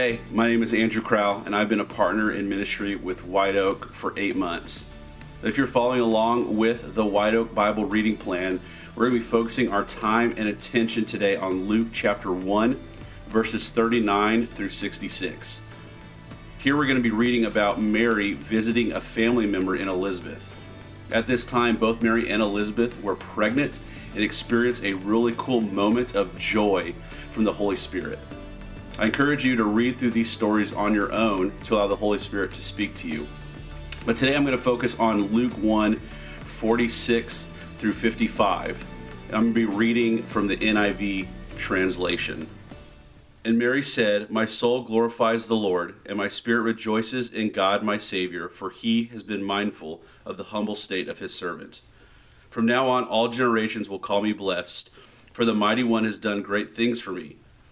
Hey, my name is Andrew Crowell, and I've been a partner in ministry with White Oak for eight months. If you're following along with the White Oak Bible reading plan, we're going to be focusing our time and attention today on Luke chapter 1, verses 39 through 66. Here we're going to be reading about Mary visiting a family member in Elizabeth. At this time, both Mary and Elizabeth were pregnant and experienced a really cool moment of joy from the Holy Spirit. I encourage you to read through these stories on your own to allow the Holy Spirit to speak to you. But today I'm going to focus on Luke 1 46 through 55. And I'm going to be reading from the NIV translation. And Mary said, My soul glorifies the Lord, and my spirit rejoices in God my Savior, for he has been mindful of the humble state of his servant. From now on, all generations will call me blessed, for the mighty one has done great things for me.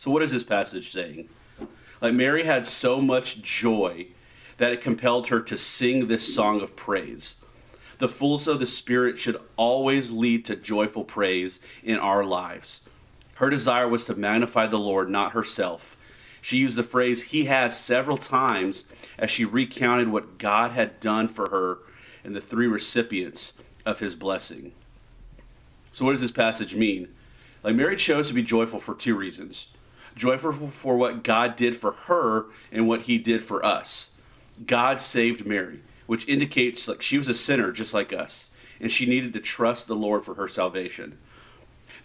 So, what is this passage saying? Like, Mary had so much joy that it compelled her to sing this song of praise. The fullness of the Spirit should always lead to joyful praise in our lives. Her desire was to magnify the Lord, not herself. She used the phrase he has several times as she recounted what God had done for her and the three recipients of his blessing. So, what does this passage mean? Like, Mary chose to be joyful for two reasons joyful for what God did for her and what he did for us. God saved Mary, which indicates like she was a sinner just like us, and she needed to trust the Lord for her salvation.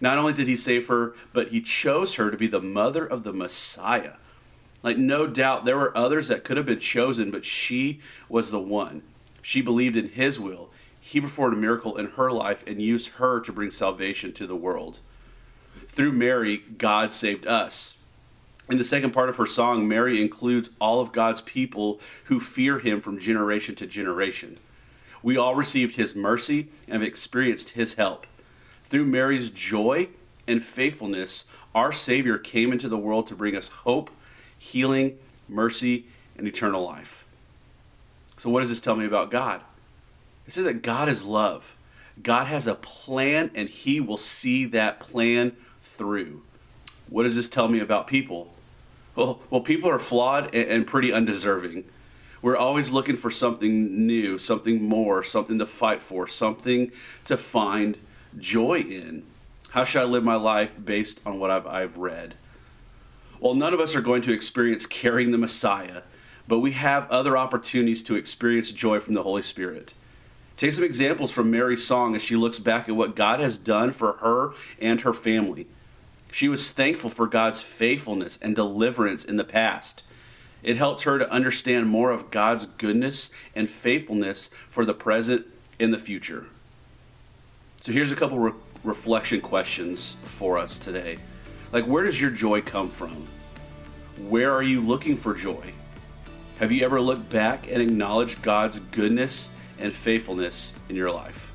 Not only did he save her, but he chose her to be the mother of the Messiah. Like, no doubt there were others that could have been chosen, but she was the one. She believed in his will. He performed a miracle in her life and used her to bring salvation to the world. Through Mary, God saved us. In the second part of her song, Mary includes all of God's people who fear him from generation to generation. We all received his mercy and have experienced his help. Through Mary's joy and faithfulness, our Savior came into the world to bring us hope, healing, mercy, and eternal life. So, what does this tell me about God? It says that God is love. God has a plan, and He will see that plan through. What does this tell me about people? Well, well people are flawed and, and pretty undeserving. We're always looking for something new, something more, something to fight for, something to find joy in. How should I live my life based on what I've, I've read? Well, none of us are going to experience carrying the Messiah, but we have other opportunities to experience joy from the Holy Spirit. Take some examples from Mary's song as she looks back at what God has done for her and her family. She was thankful for God's faithfulness and deliverance in the past. It helped her to understand more of God's goodness and faithfulness for the present and the future. So here's a couple re- reflection questions for us today. Like, where does your joy come from? Where are you looking for joy? Have you ever looked back and acknowledged God's goodness and faithfulness in your life?